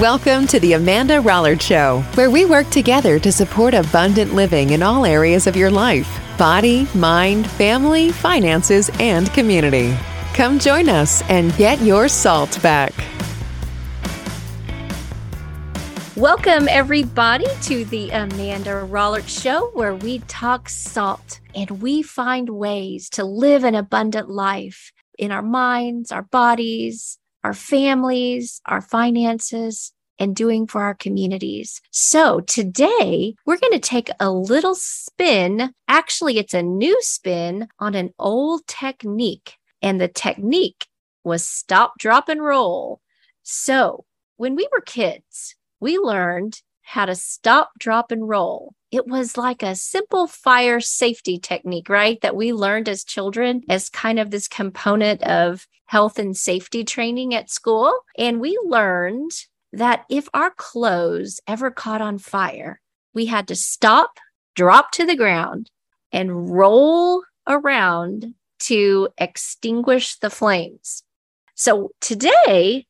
Welcome to the Amanda Rollard Show, where we work together to support abundant living in all areas of your life body, mind, family, finances, and community. Come join us and get your salt back. Welcome, everybody, to the Amanda Rollard Show, where we talk salt and we find ways to live an abundant life in our minds, our bodies, our families, our finances, and doing for our communities. So today we're going to take a little spin. Actually, it's a new spin on an old technique, and the technique was stop, drop, and roll. So when we were kids, we learned how to stop, drop, and roll. It was like a simple fire safety technique, right? That we learned as children as kind of this component of health and safety training at school. And we learned that if our clothes ever caught on fire, we had to stop, drop to the ground, and roll around to extinguish the flames. So today,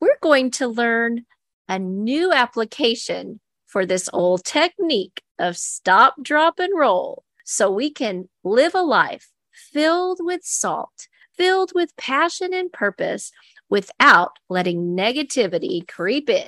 we're going to learn a new application for this old technique of stop, drop, and roll so we can live a life filled with salt, filled with passion and purpose without letting negativity creep in.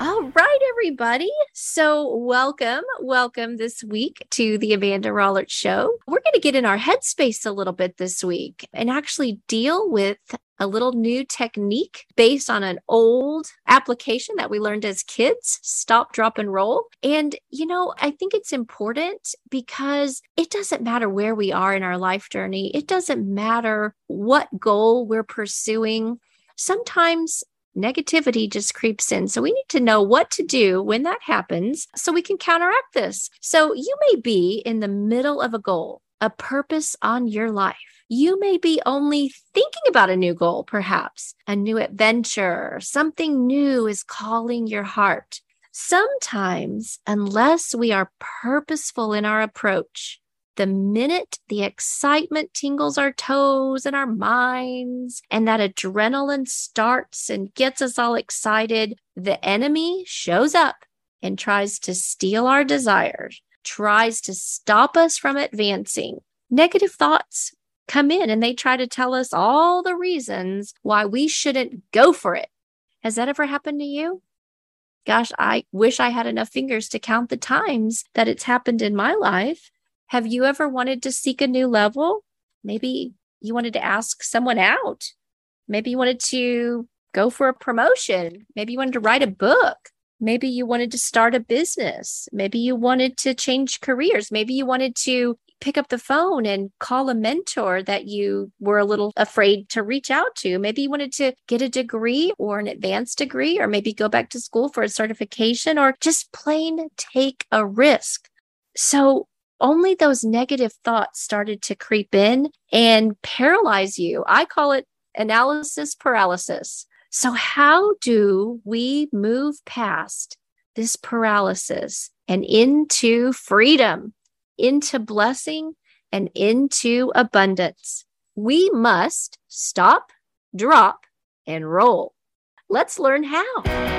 All right, everybody. So, welcome, welcome this week to the Amanda Rollert Show. We're going to get in our headspace a little bit this week and actually deal with a little new technique based on an old application that we learned as kids stop, drop, and roll. And, you know, I think it's important because it doesn't matter where we are in our life journey, it doesn't matter what goal we're pursuing. Sometimes negativity just creeps in. So we need to know what to do when that happens so we can counteract this. So you may be in the middle of a goal, a purpose on your life you may be only thinking about a new goal, perhaps a new adventure, something new is calling your heart. Sometimes, unless we are purposeful in our approach, the minute the excitement tingles our toes and our minds, and that adrenaline starts and gets us all excited, the enemy shows up and tries to steal our desires, tries to stop us from advancing. Negative thoughts come in and they try to tell us all the reasons why we shouldn't go for it. Has that ever happened to you? Gosh, I wish I had enough fingers to count the times that it's happened in my life. Have you ever wanted to seek a new level? Maybe you wanted to ask someone out. Maybe you wanted to go for a promotion. Maybe you wanted to write a book. Maybe you wanted to start a business. Maybe you wanted to change careers. Maybe you wanted to pick up the phone and call a mentor that you were a little afraid to reach out to. Maybe you wanted to get a degree or an advanced degree, or maybe go back to school for a certification, or just plain take a risk. So, only those negative thoughts started to creep in and paralyze you. I call it analysis paralysis. So, how do we move past this paralysis and into freedom? Into blessing and into abundance. We must stop, drop, and roll. Let's learn how.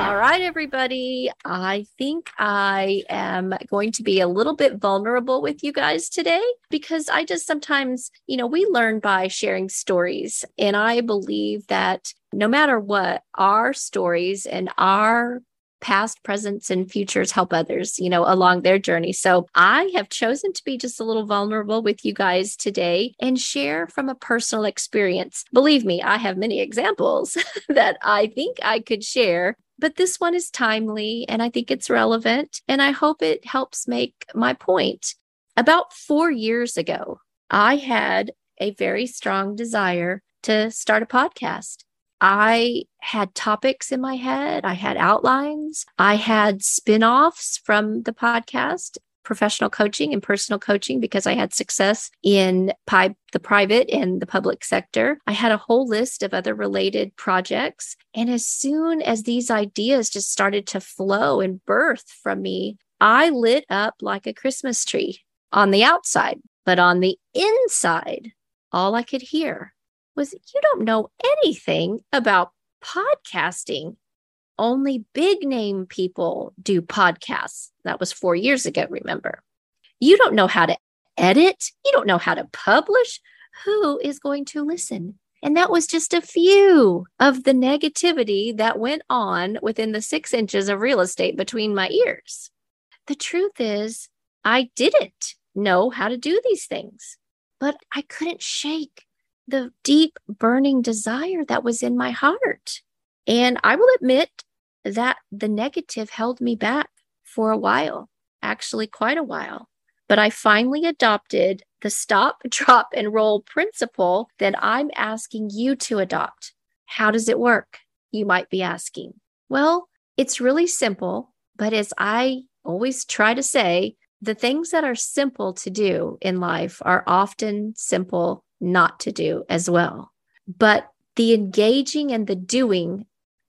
All right, everybody. I think I am going to be a little bit vulnerable with you guys today because I just sometimes, you know, we learn by sharing stories. And I believe that no matter what, our stories and our past, presents, and futures help others, you know, along their journey. So I have chosen to be just a little vulnerable with you guys today and share from a personal experience. Believe me, I have many examples that I think I could share. But this one is timely and I think it's relevant. And I hope it helps make my point. About four years ago, I had a very strong desire to start a podcast. I had topics in my head, I had outlines, I had spin offs from the podcast. Professional coaching and personal coaching because I had success in pi- the private and the public sector. I had a whole list of other related projects. And as soon as these ideas just started to flow and birth from me, I lit up like a Christmas tree on the outside But on the inside, all I could hear was, You don't know anything about podcasting. Only big name people do podcasts. That was four years ago, remember? You don't know how to edit. You don't know how to publish. Who is going to listen? And that was just a few of the negativity that went on within the six inches of real estate between my ears. The truth is, I didn't know how to do these things, but I couldn't shake the deep burning desire that was in my heart. And I will admit that the negative held me back for a while, actually, quite a while. But I finally adopted the stop, drop, and roll principle that I'm asking you to adopt. How does it work? You might be asking. Well, it's really simple, but as I always try to say, the things that are simple to do in life are often simple not to do as well. But the engaging and the doing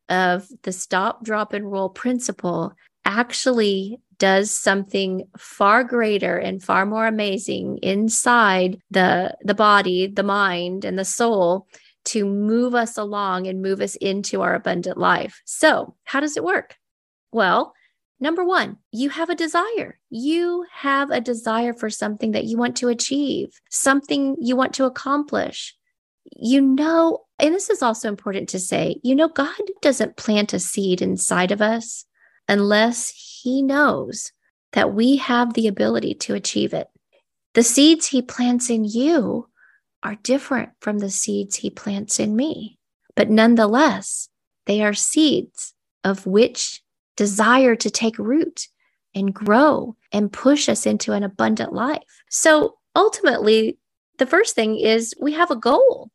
of the stop, drop, and roll principle actually does something far greater and far more amazing inside the the body the mind and the soul to move us along and move us into our abundant life so how does it work well number 1 you have a desire you have a desire for something that you want to achieve something you want to accomplish you know and this is also important to say you know god doesn't plant a seed inside of us unless he knows that we have the ability to achieve it. The seeds he plants in you are different from the seeds he plants in me, but nonetheless, they are seeds of which desire to take root and grow and push us into an abundant life. So ultimately, the first thing is we have a goal.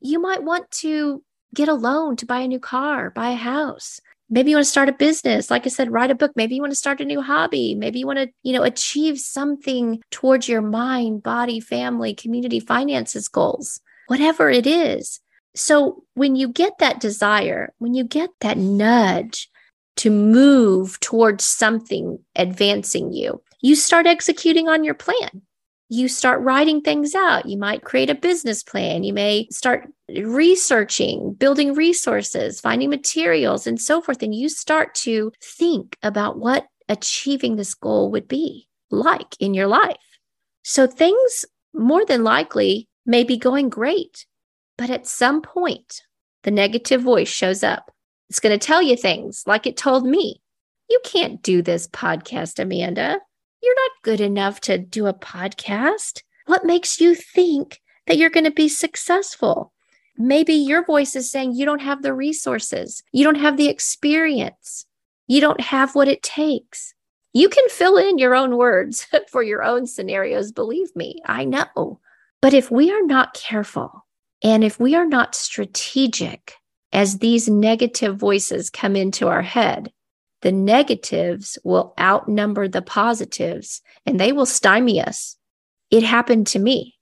You might want to get a loan to buy a new car, buy a house. Maybe you want to start a business. Like I said, write a book. Maybe you want to start a new hobby. Maybe you want to, you know, achieve something towards your mind, body, family, community, finances goals, whatever it is. So when you get that desire, when you get that nudge to move towards something advancing you, you start executing on your plan you start writing things out. You might create a business plan. You may start researching, building resources, finding materials, and so forth. And you start to think about what achieving this goal would be like in your life. So things more than likely may be going great, but at some point, the negative voice shows up. It's going to tell you things like it told me. You can't do this podcast, Amanda. You're not good enough to do a podcast. What makes you think that you're going to be successful? Maybe your voice is saying you don't have the resources, you don't have the experience, you don't have what it takes. You can fill in your own words for your own scenarios, believe me, I know. But if we are not careful and if we are not strategic as these negative voices come into our head, the negatives will outnumber the positives and they will stymie us. It happened to me.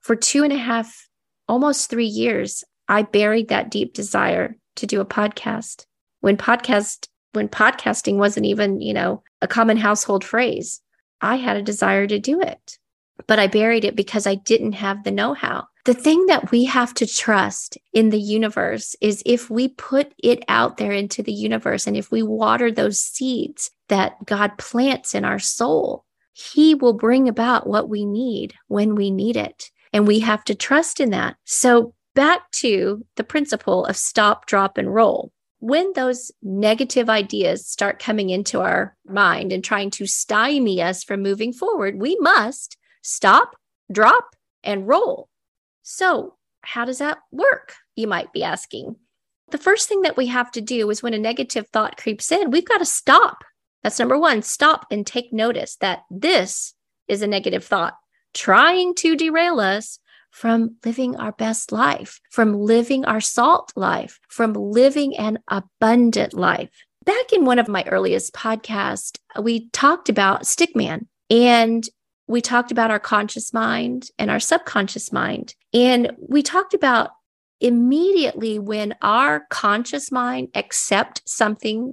For two and a half, almost three years, I buried that deep desire to do a podcast when podcast when podcasting wasn't even, you know, a common household phrase. I had a desire to do it, but I buried it because I didn't have the know-how. The thing that we have to trust in the universe is if we put it out there into the universe and if we water those seeds that God plants in our soul, He will bring about what we need when we need it. And we have to trust in that. So, back to the principle of stop, drop, and roll. When those negative ideas start coming into our mind and trying to stymie us from moving forward, we must stop, drop, and roll so, how does that work? You might be asking. The first thing that we have to do is when a negative thought creeps in, we've got to stop. That's number one stop and take notice that this is a negative thought trying to derail us from living our best life, from living our salt life, from living an abundant life. Back in one of my earliest podcasts, we talked about stickman and we talked about our conscious mind and our subconscious mind. And we talked about immediately when our conscious mind accept something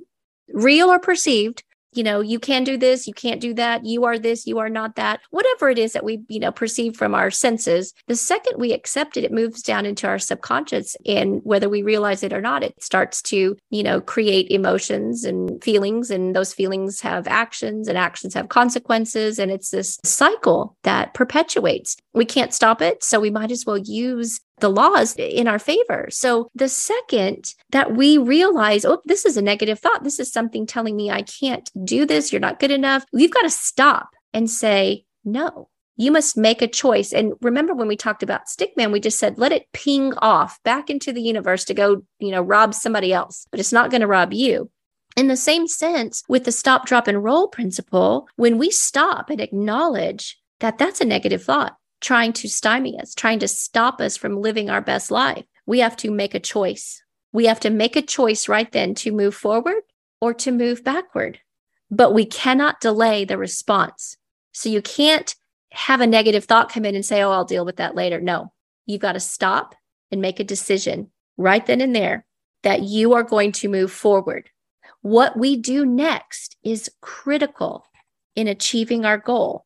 real or perceived you know, you can do this, you can't do that, you are this, you are not that, whatever it is that we, you know, perceive from our senses, the second we accept it, it moves down into our subconscious. And whether we realize it or not, it starts to, you know, create emotions and feelings. And those feelings have actions and actions have consequences. And it's this cycle that perpetuates. We can't stop it. So we might as well use the laws in our favor. So the second that we realize, oh, this is a negative thought, this is something telling me I can't do this, you're not good enough, we've got to stop and say, no. You must make a choice. And remember when we talked about stickman, we just said, let it ping off back into the universe to go, you know, rob somebody else, but it's not going to rob you. In the same sense, with the stop, drop, and roll principle, when we stop and acknowledge that that's a negative thought, trying to stymie us, trying to stop us from living our best life. We have to make a choice. We have to make a choice right then to move forward or to move backward. But we cannot delay the response. So you can't have a negative thought come in and say, Oh, I'll deal with that later. No, you've got to stop and make a decision right then and there that you are going to move forward. What we do next is critical in achieving our goal.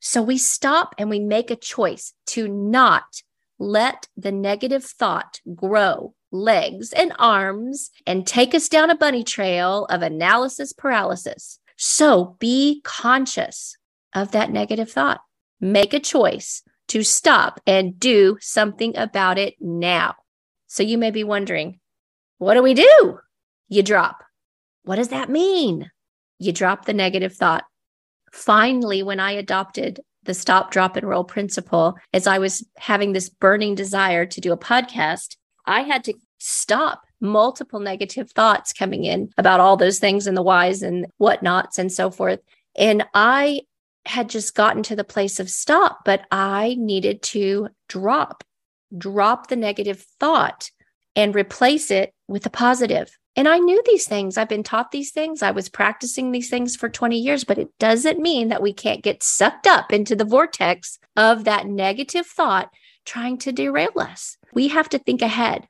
So we stop and we make a choice to not let the negative thought grow legs and arms and take us down a bunny trail of analysis paralysis. So be conscious of that negative thought. Make a choice to stop and do something about it now. So you may be wondering, what do we do? You drop. What does that mean? You drop the negative thought finally, when I adopted the stop, drop, and roll principle, as I was having this burning desire to do a podcast, I had to stop multiple negative thoughts coming in about all those things and the whys and whatnots and so forth. And I had just gotten to the place of stop, but I needed to drop, drop the negative thought and replace it with a positive. And I knew these things. I've been taught these things. I was practicing these things for 20 years, but it doesn't mean that we can't get sucked up into the vortex of that negative thought trying to derail us. We have to think ahead.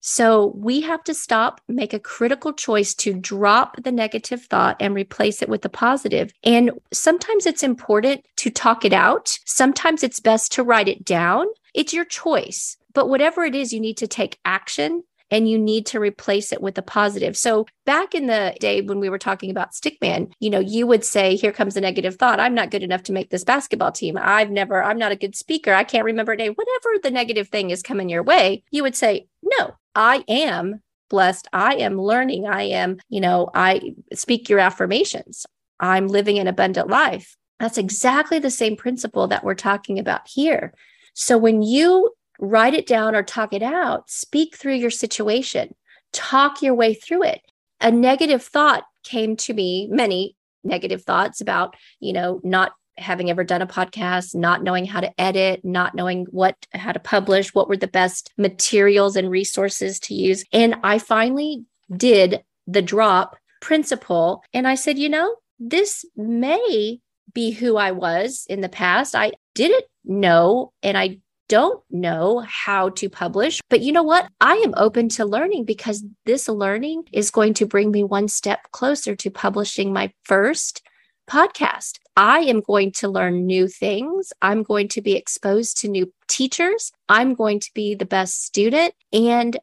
So we have to stop, make a critical choice to drop the negative thought and replace it with the positive. And sometimes it's important to talk it out. Sometimes it's best to write it down. It's your choice. But whatever it is, you need to take action and you need to replace it with a positive. So back in the day when we were talking about stickman, you know, you would say, here comes a negative thought. I'm not good enough to make this basketball team. I've never, I'm not a good speaker. I can't remember a day. Whatever the negative thing is coming your way, you would say, no, I am blessed. I am learning. I am, you know, I speak your affirmations. I'm living an abundant life. That's exactly the same principle that we're talking about here. So when you write it down or talk it out, speak through your situation, talk your way through it. A negative thought came to me, many negative thoughts about, you know, not having ever done a podcast, not knowing how to edit, not knowing what how to publish, what were the best materials and resources to use. And I finally did the drop principle and I said, you know, this may be who I was in the past. I didn't know and I don't know how to publish. But you know what? I am open to learning because this learning is going to bring me one step closer to publishing my first podcast. I am going to learn new things. I'm going to be exposed to new teachers. I'm going to be the best student. And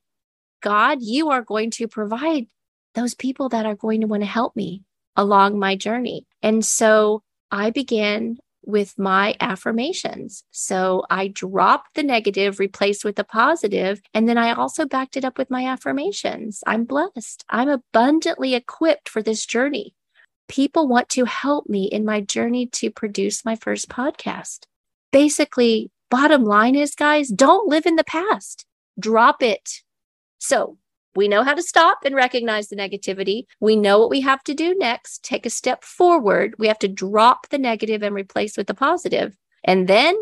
God, you are going to provide those people that are going to want to help me along my journey. And so I began with my affirmations. So I dropped the negative, replaced with the positive, and then I also backed it up with my affirmations. I'm blessed. I'm abundantly equipped for this journey. People want to help me in my journey to produce my first podcast. Basically, bottom line is, guys, don't live in the past, drop it. So we know how to stop and recognize the negativity. We know what we have to do next. Take a step forward. We have to drop the negative and replace with the positive. And then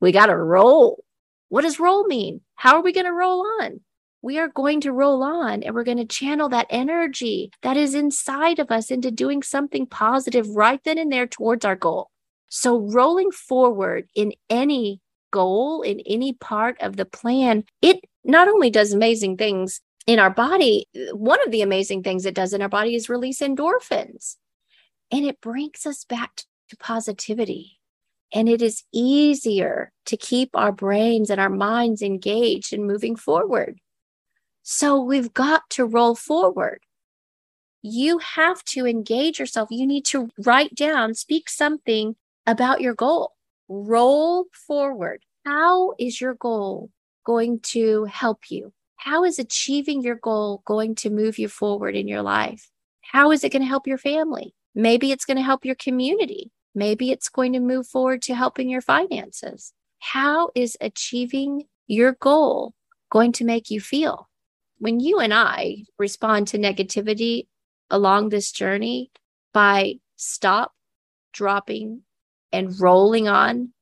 we got to roll. What does roll mean? How are we going to roll on? We are going to roll on and we're going to channel that energy that is inside of us into doing something positive right then and there towards our goal. So, rolling forward in any goal, in any part of the plan, it not only does amazing things in our body, one of the amazing things it does in our body is release endorphins. and it brings us back to positivity. And it is easier to keep our brains and our minds engaged and moving forward. So we've got to roll forward. You have to engage yourself. You need to write down, speak something about your goal. Roll forward. How is your goal going to help you? How is achieving your goal going to move you forward in your life? How is it going to help your family? Maybe it's going to help your community. Maybe it's going to move forward to helping your finances. How is achieving your goal going to make you feel? When you and I respond to negativity along this journey by stop, dropping, and rolling on,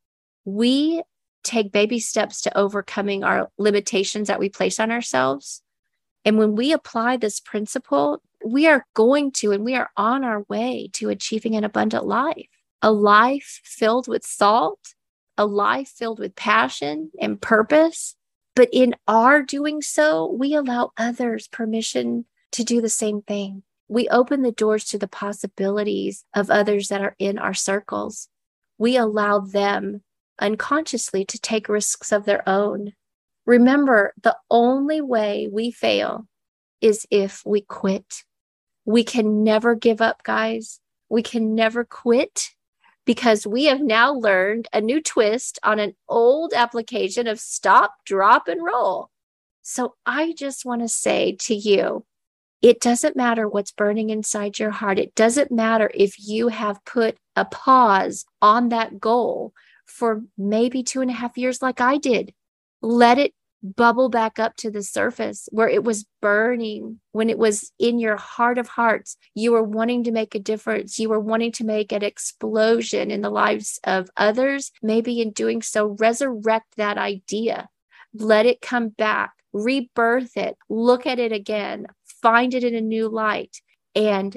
we take baby steps to overcoming our limitations that we place on ourselves. And when we apply this principle, we are going to and we are on our way to achieving an abundant life, a life filled with salt, a life filled with passion and purpose. But in our doing so, we allow others permission to do the same thing. We open the doors to the possibilities of others that are in our circles. We allow them unconsciously to take risks of their own. Remember, the only way we fail is if we quit. We can never give up, guys. We can never quit because we have now learned a new twist on an old application of stop, drop, and roll. So I just want to say to you, it doesn't matter what's burning inside your heart. It doesn't matter if you have put a pause on that goal for maybe two and a half years, like I did. Let it bubble back up to the surface where it was burning, when it was in your heart of hearts. You were wanting to make a difference. You were wanting to make an explosion in the lives of others. Maybe in doing so, resurrect that idea. Let it come back, rebirth it, look at it again, find it in a new light, and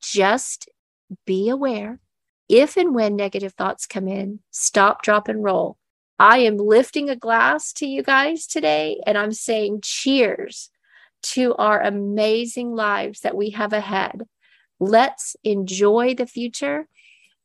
just be aware if and when negative thoughts come in, stop, drop, and roll. I am lifting a glass to you guys today and I'm saying cheers to our amazing lives that we have ahead. Let's enjoy the future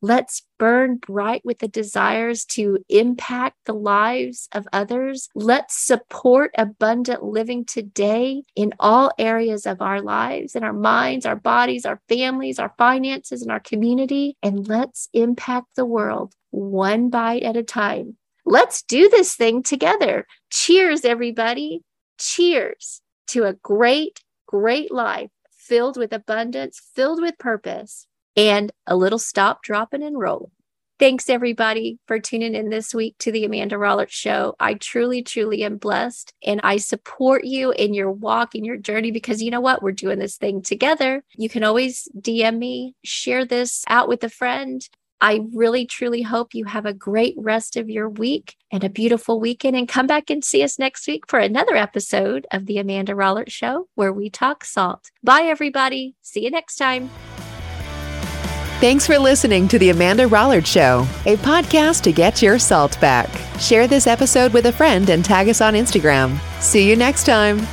Let's burn bright with the desires to impact the lives of others. Let's support abundant living today in all areas of our lives, in our minds, our bodies, our families, our finances, and our community. And let's impact the world one bite at a time. Let's do this thing together. Cheers, everybody. Cheers to a great, great life filled with abundance, filled with purpose and a little stop, dropping, and rolling. Thanks, everybody, for tuning in this week to the Amanda Rollert Show. I truly, truly am blessed and I support you in your walk, in your journey, because you know what? We're doing this thing together. You can always DM me, share this out with a friend. I really, truly hope you have a great rest of your week and a beautiful weekend. And come back and see us next week for another episode of The Amanda Rollert Show, where we talk salt. Bye, everybody. See you next time. Thanks for listening to The Amanda Rollard Show, a podcast to get your salt back. Share this episode with a friend and tag us on Instagram. See you next time.